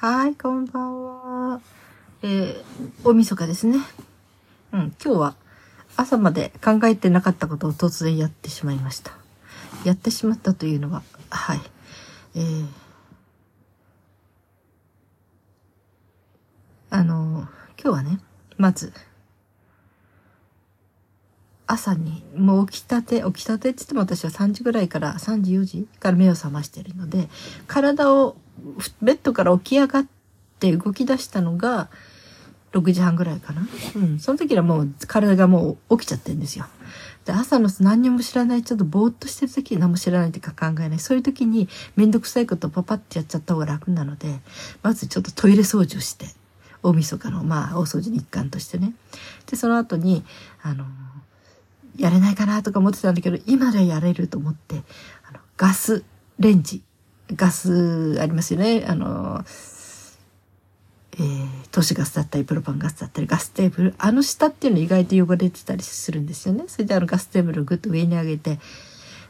はい、こんばんは。えー、おみそかですね。うん、今日は朝まで考えてなかったことを突然やってしまいました。やってしまったというのは、はい。えー、あの、今日はね、まず、朝に、もう起きたて、起きたてって言っても私は3時ぐらいから、3時4時から目を覚ましているので、体をベッドから起き上がって動き出したのが、6時半ぐらいかな。うん。その時はもう体がもう起きちゃってるんですよ。で、朝の何にも知らない、ちょっとぼーっとしてる時に何も知らないというか考えない。そういう時にめんどくさいことをパパってやっちゃった方が楽なので、まずちょっとトイレ掃除をして、大晦日の、まあ、大掃除の一環としてね。で、その後に、あの、やれないかなとか思ってたんだけど、今でやれると思って、あの、ガスレンジ、ガスありますよね。あの、えー、都市ガスだったり、プロパンガスだったり、ガステーブル。あの下っていうの意外と汚れてたりするんですよね。それであのガステーブルをぐっと上に上げて、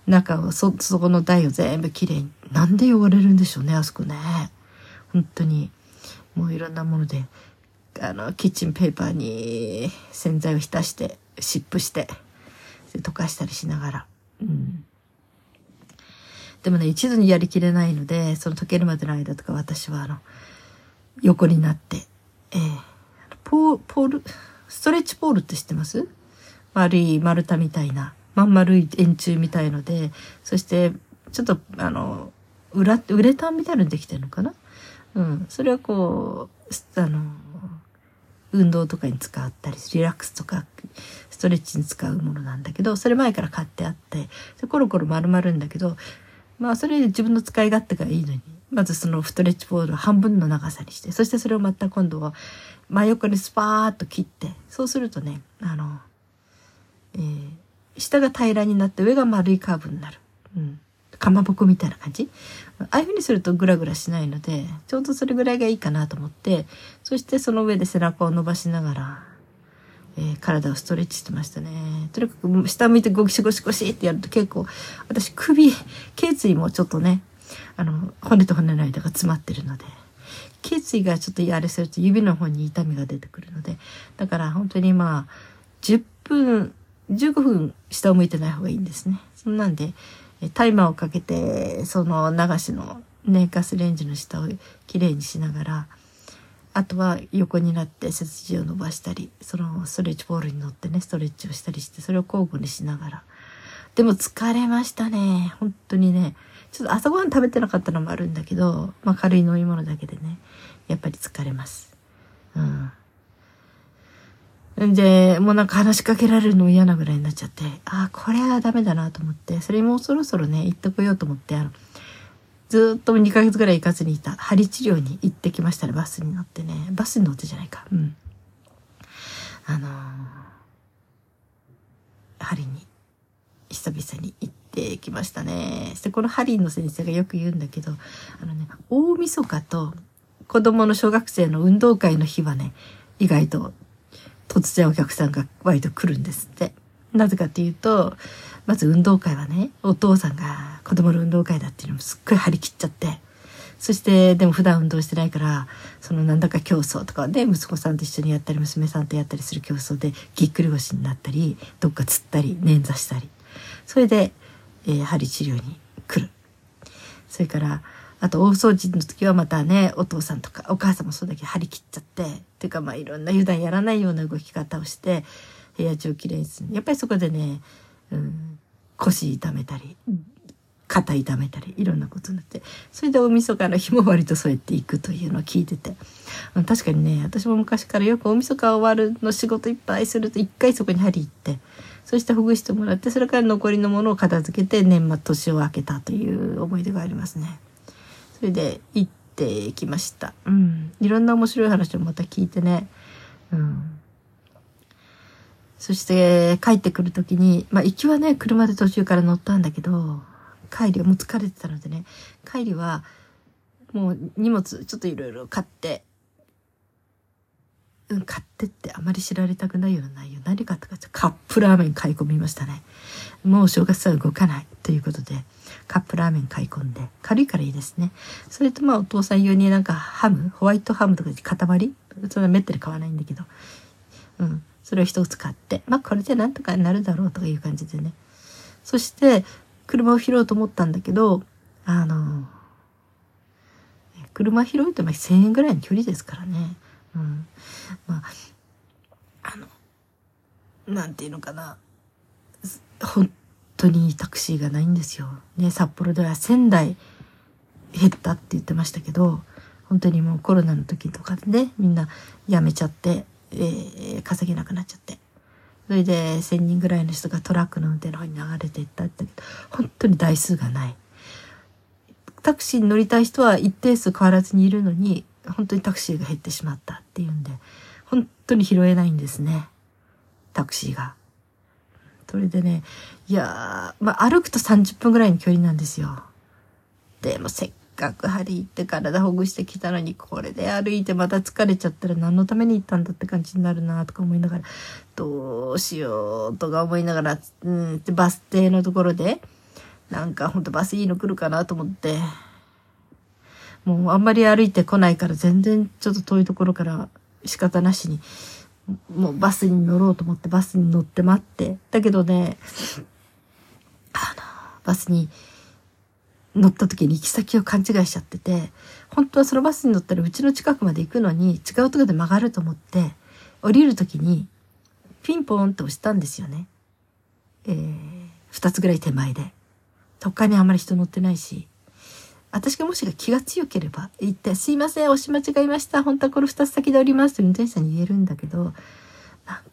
中を、そ、そこの台を全部きれいに。なんで汚れるんでしょうね、あそこね。本当に。もういろんなもので、あの、キッチンペーパーに洗剤を浸して、湿布して、溶かしたりしながら。うん。でもね、一度にやりきれないので、その溶けるまでの間とか私はあの、横になって、えー、ポー、ポール、ストレッチポールって知ってます？丸い丸太みたいな、まん丸い円柱みたいので、そして、ちょっと、あの、裏、ウレタンみたいなのできてるのかな？うん。それはこう、あの、運動とかに使ったり、リラックスとか、ストレッチに使うものなんだけど、それ前から買ってあって、コロコロ丸まるんだけど、まあそれで自分の使い勝手がいいのに、まずそのストレッチボールを半分の長さにして、そしてそれをまた今度は真横にスパーッと切って、そうするとね、あの、えー、下が平らになって上が丸いカーブになる。かまぼこみたいな感じ？ああいうふうにするとグラグラしないので、ちょうどそれぐらいがいいかなと思って、そしてその上で背中を伸ばしながら、えー、体をストレッチしてましたね。とにかく下向いてゴシゴシゴシってやると結構、私首、頸椎もちょっとね、あの、骨と骨の間が詰まってるので、頸椎がちょっとやれすると指の方に痛みが出てくるので、だから本当にまあ、10分、15分下を向いてない方がいいんですね。そんなんで、タイマーをかけて、その流しのね、ガスレンジの下をきれいにしながら、あとは横になって背筋を伸ばしたり、そのストレッチボールに乗ってね、ストレッチをしたりして、それを交互にしながら。でも疲れましたね。本当にね。ちょっと朝ごはん食べてなかったのもあるんだけど、まあ軽い飲み物だけでね、やっぱり疲れます。うん。んで、もうなんか話しかけられるのも嫌なぐらいになっちゃって、ああ、これはダメだなと思って、それもうそろそろね、行っとこようと思って、あの、ずっと2ヶ月ぐらい行かずにいた針治療に行ってきましたね、バスに乗ってね。バスに乗ってじゃないか。うん。あのー、針に、久々に行ってきましたね。そしてこの針の先生がよく言うんだけど、あのね、大晦日と子供の小学生の運動会の日はね、意外と突然お客さんが割と来るんですって。なぜかっていうと、まず運動会はね、お父さんが子供の運動会だっていうのもすっごい張り切っちゃって、そして、でも普段運動してないから、そのなんだか競争とかで、息子さんと一緒にやったり、娘さんとやったりする競争で、ぎっくり腰になったり、どっかつったり、捻挫したり。それで、えー、針治療に来る。それから、あと大掃除の時はまたね、お父さんとかお母さんもそうだけど張り切っちゃって、っていうかまあいろんな油断やらないような動き方をして、部屋中きれいにする。やっぱりそこでね、うん、腰痛めたり、肩痛めたり、いろんなことになって、それで大晦日の日も割とそうやっていくというのを聞いてて、確かにね、私も昔からよく大晦日終わるの仕事いっぱいすると一回そこに張り行って、そしてほぐしてもらって、それから残りのものを片付けて年末年を明けたという思い出がありますね。それで行ってきました。うん。いろんな面白い話をまた聞いてね。うん。そして帰ってくる時に、まあ行きはね、車で途中から乗ったんだけど、帰りはもう疲れてたのでね、帰りはもう荷物ちょっといろいろ買って、うん、買ってってあまり知られたくないような内容何買ったかってカップラーメン買い込みましたねもう正月は動かないということでカップラーメン買い込んで軽いからいいですね。それとまあお父さん用になんかハムホワイトハムとかで塊？それはめったに買わないんだけど。うん。それを一つ買ってまあこれでなんとかなるだろうとかいう感じでね。そして車を拾おうと思ったんだけどあの車拾うとまあ1000円ぐらいの距離ですからね。うん。まあ、あの、なんていうのかな。本当にタクシーがないんですよ。ね、札幌では仙台減ったって言ってましたけど、本当にもうコロナの時とかでね、みんな辞めちゃって、えー、稼げなくなっちゃって。それで1000人ぐらいの人がトラックの運転の方に流れていったって本当に台数がない。タクシーに乗りたい人は一定数変わらずにいるのに、本当にタクシーが減ってしまったっていうんで、本当に拾えないんですね。タクシーが。それでね、いやー、まあ、歩くと30分ぐらいの距離なんですよ。でもせっかく張り行って体ほぐしてきたのに、これで歩いてまた疲れちゃったら何のために行ったんだって感じになるなとか思いながら、どうしようとか思いながら、うん、でバス停のところで、なんかほんとバスいいの来るかなと思って、もうあんまり歩いてこないから全然ちょっと遠いところから仕方なしに、もうバスに乗ろうと思ってバスに乗って待って。だけどね、あの、バスに乗った時に行き先を勘違いしちゃってて、本当はそのバスに乗ったらうちの近くまで行くのに違うとこで曲がると思って、降りる時にピンポーンって押したんですよね。えー、二つぐらい手前で。他にあまり人乗ってないし。私がもしが気が強ければ言って、すいません、押し間違いました。本当はこれ二つ先で降りますって運転手さんに言えるんだけど、なん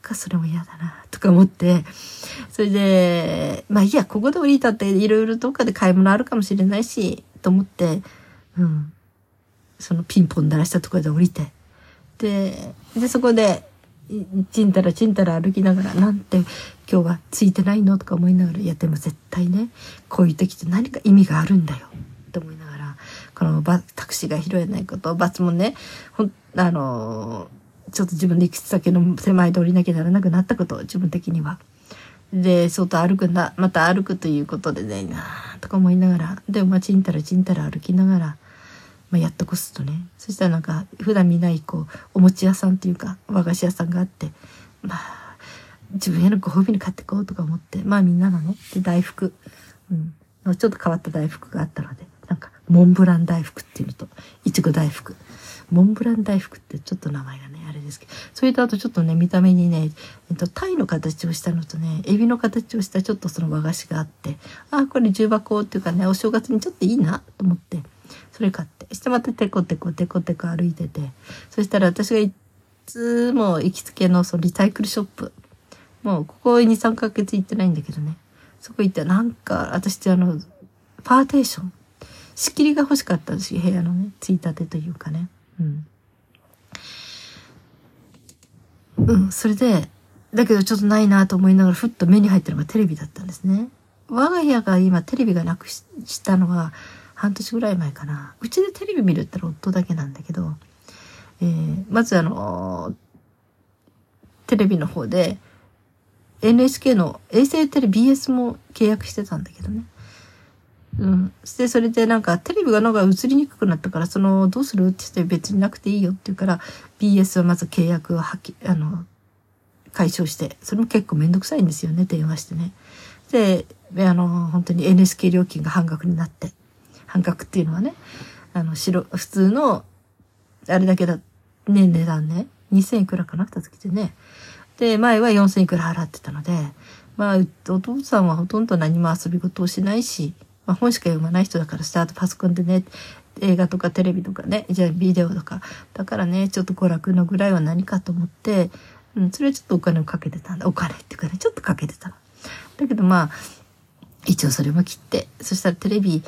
かそれも嫌だな、とか思って、それで、まあいいや、ここで降りたっていろいろどっかで買い物あるかもしれないし、と思って、うん。そのピンポン鳴らしたところで降りて。で、で、そこで、ちんたらちんたら歩きながら、なんて今日はついてないのとか思いながら、いやでも絶対ね、こういう時って何か意味があるんだよ。このバタクシーが拾えないこと、バツもね、ほん、あのちょっと自分で行き先の手前で降りなきゃならなくなったこと、自分的には。で、外歩くんだ、また歩くということでね、なーとか思いながら、でまあちんたらちんたら歩きながら、まあ、やっとこすとね、そしたらなんか普段見ないこう、お餅屋さんっていうか、和菓子屋さんがあって、まあ、自分へのご褒美に買ってこうとか思って、まあみんなのね、で大福、うん、ちょっと変わった大福があったので、モンブラン大福っていうのと、いちご大福。モンブラン大福ってちょっと名前がね、あれですけど、それとあとちょっとね、見た目にね、えっと、タイの形をしたのとね、エビの形をしたちょっとその和菓子があって、ああ、これ重箱っていうかね、お正月にちょっといいなと思って、それ買って、してまたテコテコテコテコ歩いてて、そしたら私がいつも行きつけのそのリサイクルショップ、もうここ2、3ヶ月行ってないんだけどね、そこ行ってなんか、私ってあの、パーテーション、仕切りが欲しかったし、部屋のね、ついたてというかね。うん。うん、それで、だけどちょっとないなと思いながら、ふっと目に入ったのがテレビだったんですね。我が家が今テレビがなくしたのは半年ぐらい前かな。うちでテレビ見るって言ったら夫だけなんだけど、えー、まずあの、テレビの方で NHK の衛星テレビ BS も契約してたんだけどね。うん。で、それでなんかテレビがなんか映りにくくなったから、その、どうするって言って別になくていいよって言うから、BS はまず契約をはき、あの、解消して、それも結構めんどくさいんですよね、電話してね。で、あの、本当に NSK 料金が半額になって、半額っていうのはね、あの、白、普通の、あれだけだ、ね、値段ね、2000いくらかなった時でね。で、前は4000いくら払ってたので、まあ、お父さんはほとんど何も遊び事をしないし、まあ、本しか読まない人だからスタートパソコンでね、映画とかテレビとかね、じゃあビデオとか。だからね、ちょっと娯楽のぐらいは何かと思って、うん、それはちょっとお金をかけてたんだ。お金っていうかね、ちょっとかけてたの。だけどまあ、一応それも切って、そしたらテレビ、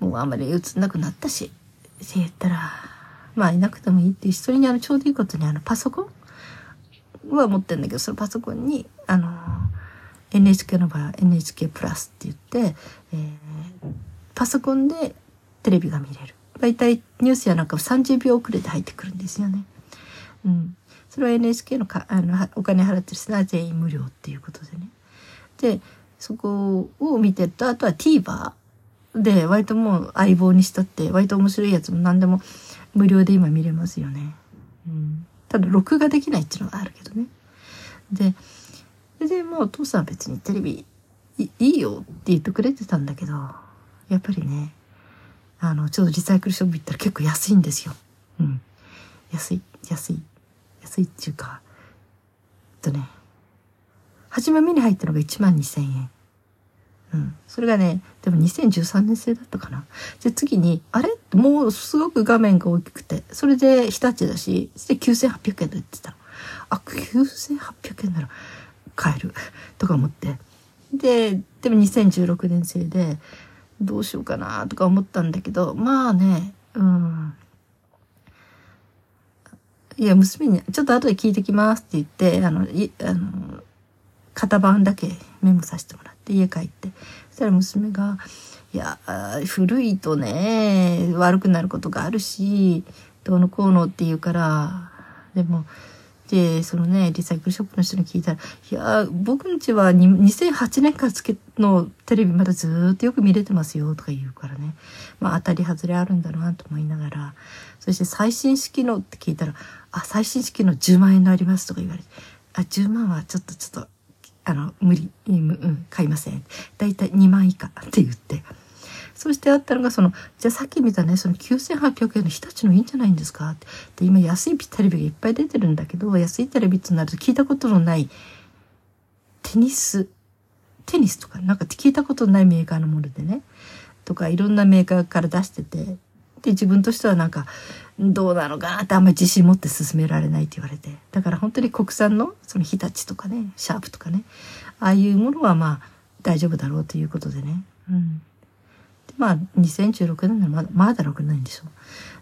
もうあんまり映んなくなったし、って言ったら、まあいなくてもいいっていう、それにあの、ちょうどいいことにあの、パソコンは持ってんだけど、そのパソコンに、あの、NHK の場合は NHK プラスって言って、えー、パソコンでテレビが見れる。だいたいニュースやなんか30秒遅れで入ってくるんですよね。うん。それは NHK のかあのお金払ってる人は全員無料っていうことでね。で、そこを見てると、あとは TVer で、割ともう相棒にしたって、割と面白いやつも何でも無料で今見れますよね。うん。ただ、録画できないっていうのがあるけどね。で、で、もう父さんは別にテレビいいよって言ってくれてたんだけど、やっぱりね、あの、ちょうどリサイクルショップ行ったら結構安いんですよ。うん。安い、安い、安いっていうか、えっとね、初め目に入ったのが1万2000円。うん。それがね、でも2013年製だったかな。で、次に、あれ？もうすごく画面が大きくて、それで日立だし、そして9800円で売ってたの。あ、9800円なら買える。とか思って。で、でも2016年製で、どうしようかなとか思ったんだけど、まあね、うん。いや、娘に、ちょっと後で聞いてきますって言って、あの、い、あの、型番だけメモさせてもらって家帰って。そしたら娘が、いや、古いとね、悪くなることがあるし、どうのこうのって言うから、でも、で、そのね、リサイクルショップの人に聞いたら、いや、僕んちは2008年からつけのテレビまだずっとよく見れてますよとか言うからね。まあ当たり外れあるんだなと思いながら、そして最新式のって聞いたら、あ、最新式の10万円のありますとか言われて、あ、10万はちょっとちょっと、あの、無理、うん、買いません。だいたい2万以下って言って。そしてあったのが、その、じゃあさっき見たね、その9800円の日立のいいんじゃないんですかって。で、今安いテレビがいっぱい出てるんだけど、安いテレビってなると聞いたことのないテニス、テニスとか、なんか聞いたことのないメーカーのものでね、とかいろんなメーカーから出してて、で、自分としてはなんか、どうなのかなってあんまり自信持って進められないって言われて。だから本当に国産の、その日立とかね、シャープとかね、ああいうものはまあ大丈夫だろうということでね。うん。まあ、2016年ならまだ、まだ6年でしょ。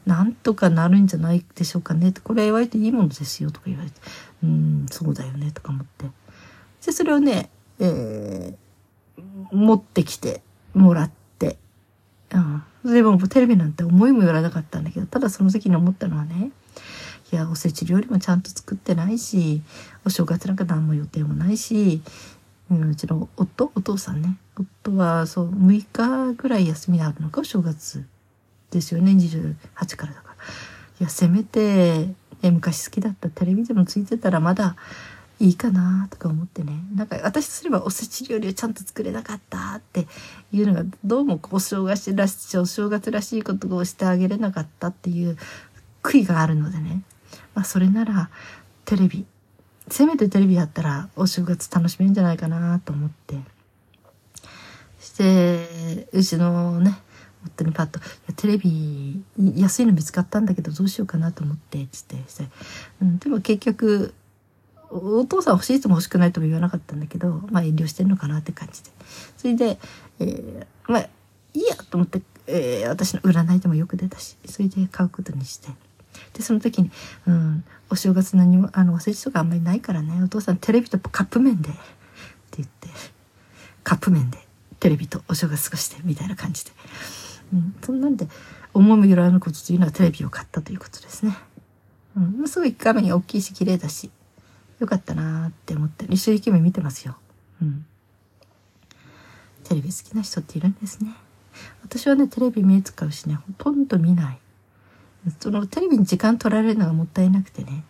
なんとかなるんじゃないでしょうかね。これ割といいものですよとか言われて。うん、そうだよねとか思って。で、それをね、えー、持ってきてもらって、うん。でもテレビなんて思いもよらなかったんだけど、ただその時に思ったのはね、いや、おせち料理もちゃんと作ってないし、お正月なんか何も予定もないし、うんうちの夫お父さんね夫はそう6日ぐらい休みがあるのか正月ですよね。28からだから。いやせめて、え昔好きだったテレビでもついてたらまだいいかなとか思ってね。なんか私すればおせち料理をちゃんと作れなかったっていうのがどうもお正月らしいお正月らしいことをしてあげれなかったっていう悔いがあるのでね。まあそれならテレビせめてテレビやったらお正月楽しめるんじゃないかなと思って。して、うちのね、夫にパッと、テレビ安いの見つかったんだけどどうしようかなと思って、つって、してうん、でも結局、お父さん欲しいとも欲しくないとも言わなかったんだけど、まあ遠慮してんのかなって感じで。それで、えー、まあ、いいやと思って、えー、私の占いでもよく出たし、それで買うことにして。で、その時に、うん、お正月何も、あの、おせちとかあんまりないからね、お父さんテレビとカップ麺で、って言って、カップ麺でテレビとお正月過ごして、みたいな感じで。うん、そんなんで、思いもよらぬことというのはテレビを買ったということですね。うん、すごい画面大きいし綺麗だし、よかったなーって思って、一生懸命見てますよ。うん。テレビ好きな人っているんですね。私はね、テレビ目使うしね、ほとんど見ない。そのテレビに時間取られるのがもったいなくてね。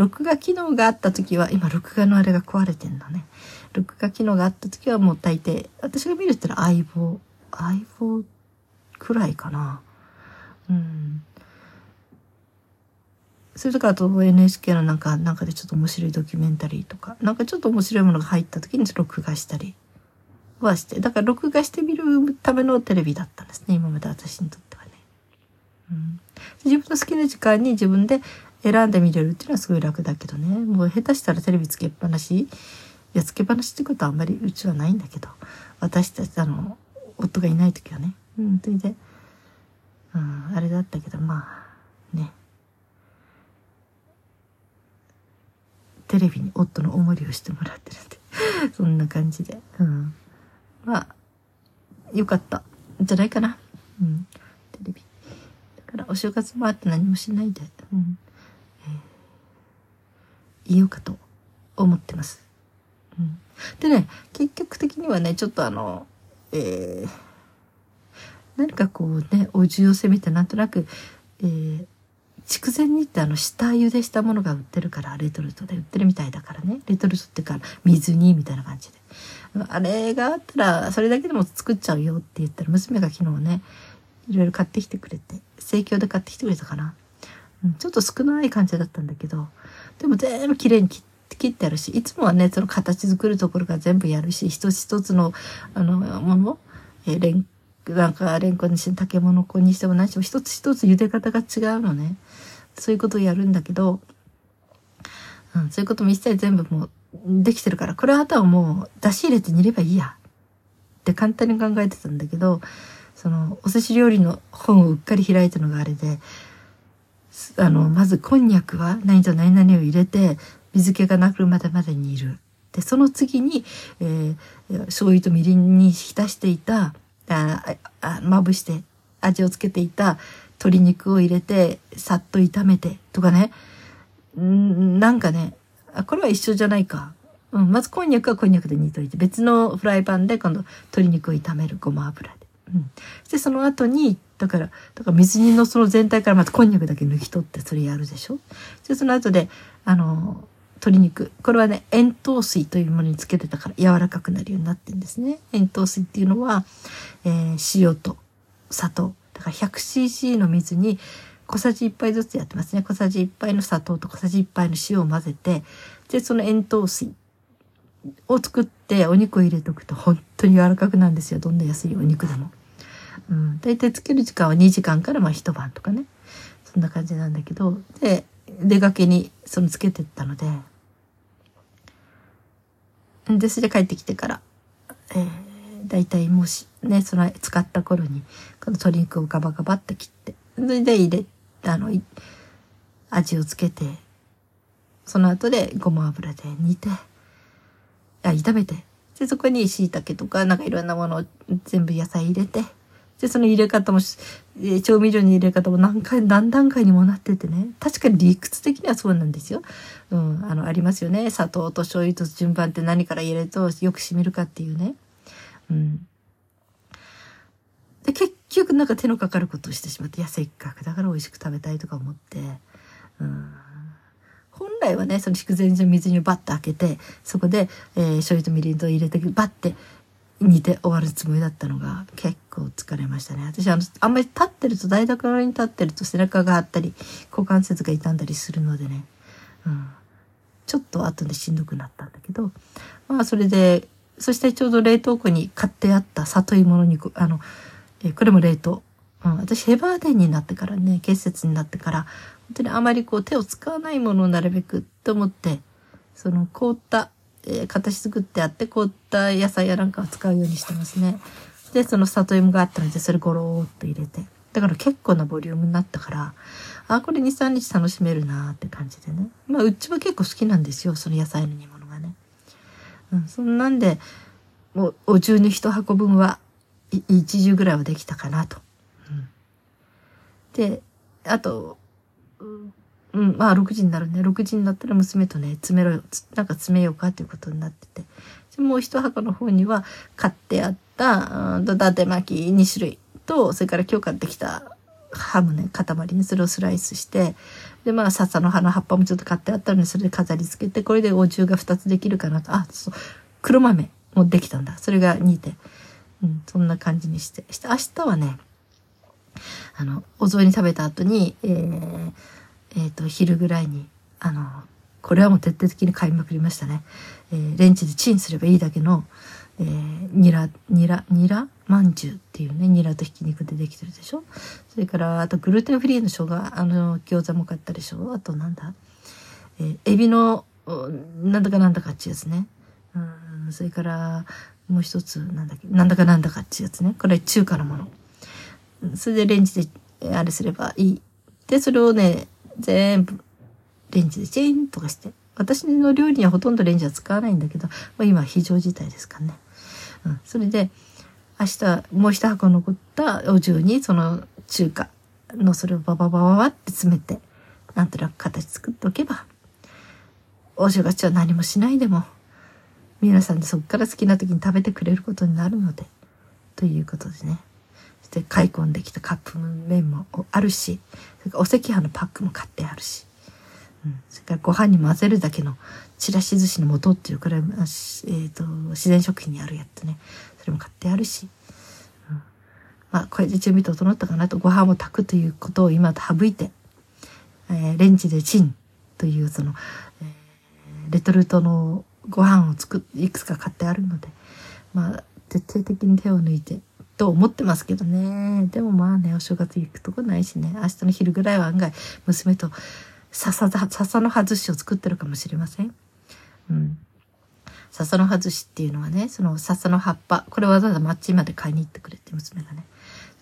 録画機能があった時は、今録画のあれが壊れてんだね。録画機能があった時はもう大抵、私が見るって言ったら相棒、相棒くらいかな。うん。それとかあと NHK のなんか、なんかでちょっと面白いドキュメンタリーとか、なんかちょっと面白いものが入った時に録画したりはして、だから録画してみるためのテレビだったんですね、今まで私にとってはね。うん。自分の好きな時間に自分で選んで見れるっていうのはすごい楽だけどね。もう下手したらテレビつけっぱなしいやつけっぱなしってことはあんまりうちはないんだけど。私たちあの夫がいない時はね。うんそれで、うん、あれだったけどまあね。テレビに夫のおもりをしてもらってるんで。そんな感じで、うん、まあよかった。んじゃないかな、うん、テレビ。だからお正月もあって何もしないで、うん。いようかと思ってます。うん、でね、結局的にはね、ちょっとあの、えー、何かこうね、お重を攻めてなんとなく、えー、筑前煮ってあの下茹でしたものが売ってるからレトルトで売ってるみたいだからね。レトルトっていうか水煮みたいな感じで。あれがあったらそれだけでも作っちゃうよって言ったら娘が昨日ねいろいろ買ってきてくれて生協で買ってきてくれたかな、うん、ちょっと少ない感じだったんだけどでも全部きれいに切ってあるしいつもはねその形作るところから全部やるし一つ一つのあのもの、えー、レンなんかレンコンにして竹物子にしても何しても一つ一つ茹で方が違うのね。そういうことをやるんだけど、うん、そういうことも一切全部もうできてるから、これはあとはもう出し入れて煮ればいいやって簡単に考えてたんだけど、そのお寿司料理の本をうっかり開いたのがあれで、あの、まずこんにゃくは何と何々を入れて、水気がなくるまでまで煮る。で、その次に、えー、醤油とみりんに浸していた、ああまぶして味をつけていた鶏肉を入れてさっと炒めてとかね。んなんかね、あ、これは一緒じゃないか。うん、まずこんにゃくはこんにゃくで煮といて、別のフライパンで今度鶏肉を炒めるごま油で。うん。で、その後に、だから、だから水煮のその全体からまずこんにゃくだけ抜き取ってそれやるでしょ？で、その後で、あの、鶏肉。これはね、塩糖水というものにつけてたから柔らかくなるようになってるんですね。塩糖水っていうのは、えー、塩と砂糖。だから 100cc の水に小さじ1杯ずつやってますね。小さじ1杯の砂糖と小さじ1杯の塩を混ぜて、で、その塩糖水を作ってお肉を入れておくと本当に柔らかくなるんですよ。どんな安いお肉でも。うん。大体つける時間は2時間からまあ一晩とかね。そんな感じなんだけど、で、出かけにそのつけてったので、で、それで帰ってきてから、えー、大体もしね、その使った頃に、この鶏肉をガバガバって切って、それで入れ、あの、味をつけて、その後でごま油で煮て、あ、炒めて、で、そこに椎茸とか、なんかいろんなものを全部野菜入れて、で、その入れ方も、え調味料の入れ方も何回、何段階にもなっててね。確かに理屈的にはそうなんですよ。うん、あの、ありますよね。砂糖と醤油と順番って何から入れるとよく染みるかっていうね。うん。で、結局なんか手のかかることをしてしまって、いや、せっかくだから美味しく食べたいとか思って、うん。本来はね、その筑前煮の水にバッと開けて、そこで、えー、醤油とみりんと入れて、バッて煮て終わるつもりだったのが、結構疲れましたね。私、あの、あんまり立ってると、台所に立ってると背中があったり、股関節が傷んだりするのでね、うん。ちょっと後でしんどくなったんだけど、まあ、それで、そしてちょうど冷凍庫に買ってあった里芋の肉、あの、えこれも冷凍。うん、私ヘバーデンになってからね、結節になってから、本当にあまりこう手を使わないものをなるべくと思って、その凍った、えー、形作ってあって凍った野菜やなんかを使うようにしてますね。で、その里芋があったので、それゴローっと入れて。だから結構なボリュームになったから、あ、これ2、3日楽しめるなーって感じでね。まあ、うちは結構好きなんですよ、その野菜の煮物がね。うん、そんなんで、もう、お重に一箱分は、一重ぐらいはできたかなと。うん、で、あと、うん、まあ6時になるね。6時になったら娘とね、詰めろよ、なんか詰めようかっていうことになってて。もう一箱の方には買ってあった、うん、だて巻き2種類と、それから今日買ってきたハムね、塊にそれをスライスして、で、まあ、笹の葉の葉っぱもちょっと買ってあったので、それで飾り付けて、これでお重が2つできるかなと。あ、そう、黒豆もできたんだ。それが2点。うん、そんな感じにして。して、明日はね、あの、お雑煮食べた後に、えー、えっ、ー、と、昼ぐらいに、あの、これはもう徹底的に買いまくりましたね。えー、レンチでチンすればいいだけの、えー、ニラ、ニラ、ニラ？まんじゅうっていうね、ニラとひき肉でできてるでしょ？それから、あとグルテンフリーの生姜、あの、餃子も買ったでしょ？あとなんだ？えー、エビの、なんだかなんだかっていうやつね。うん、それから、もう一つ、なんだっけ、なんだかなんだかっていうやつね。これ中華のもの。それでレンジで、あれすればいい。で、それをね、全部、レンジでチーンとかして。私の料理にはほとんどレンジは使わないんだけど、まあ、今非常事態ですからね。うん。それで、明日、もう一箱残ったお重に、その中華のそれをバババババって詰めて、なんとなく形作っておけば、お正月は何もしないでも、皆さんでそこから好きな時に食べてくれることになるので、ということでね。そして買い込んできたカップ麺もあるし、お赤飯のパックも買ってあるし、うん、それからご飯に混ぜるだけのちらし寿司の素っていうくらい、えーと、自然食品にあるやつね。それも買ってあるし、うん、まあこれで準備整ったかなと。ご飯を炊くということを今省いて、えー、レンジでチンというその、えー、レトルトのご飯を作っいくつか買ってあるので。まあ徹底的に手を抜いてと思ってますけどねでもまあねお正月行くとこないしね明日の昼ぐらいは案外娘と笹笹の外しを作ってるかもしれません。うん。笹の外しっていうのはね、その笹の葉っぱ、これわざわざ町まで買いに行ってくれって娘がね。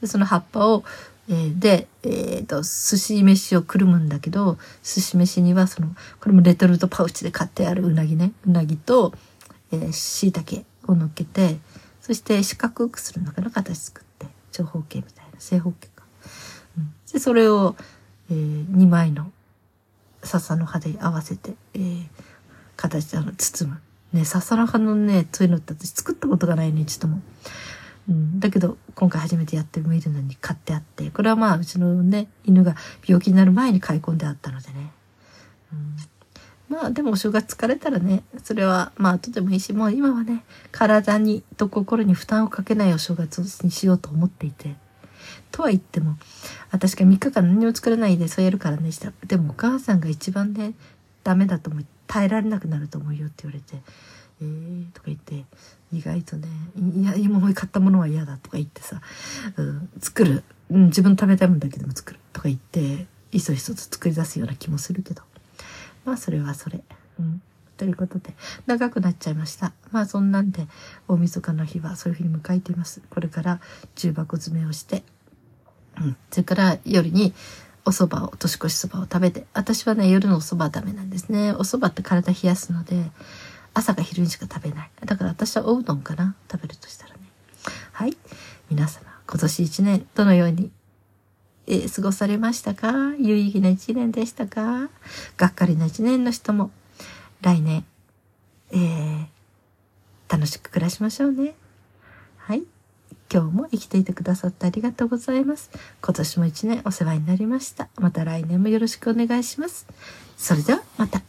でその葉っぱを、えー、で、えっ、ー、と、寿司飯をくるむんだけど、寿司飯にはその、これもレトルトパウチで買ってあるうなぎね、うなぎと、えー、椎茸を乗っけて、そして四角くするのかな、形作って、長方形みたいな、正方形か。うん、で、それを、えー、2枚の笹の葉で合わせて、えー、形で包む。ね、笹の葉のね、そういうのって私作ったことがないね、ちょっとも。うん、だけど、今回初めてやってみるのに買ってあって、これはまあ、うちのね、犬が病気になる前に買い込んであったのでね。うん、まあ、でもお正月疲れたらね、それはまあ、後でもいいし、もう今はね、体にと心に負担をかけないお正月にしようと思っていて。とは言っても、私が3日間何も作らないでそうやるからねした。でもお母さんが一番ね、ダメだと思う。耐えられなくなると思うよって言われて、えーとか言って、意外とね、いや、今思い買ったものは嫌だとか言ってさ、うん、作る。うん、自分食べたいもんだけでも作る。とか言って、いそいそと作り出すような気もするけど。まあ、それはそれ。うん。ということで、長くなっちゃいました。まあそんなんで、大晦日の日はそういうふうに迎えています。これから重箱詰めをして、うん。それから夜にお蕎麦を、年越しそばを食べて、私はね、夜のお蕎麦はダメなんですね。お蕎麦って体冷やすので、朝か昼にしか食べない。だから私はおうどんかな食べるとしたらね。はい。皆様、今年一年、どのように、えー、過ごされましたか？有意義な一年でしたか？がっかりな一年の人も、来年、えー、楽しく暮らしましょうね。はい。今日も生きていてくださってありがとうございます。今年も一年お世話になりました。また来年もよろしくお願いします。それではまた。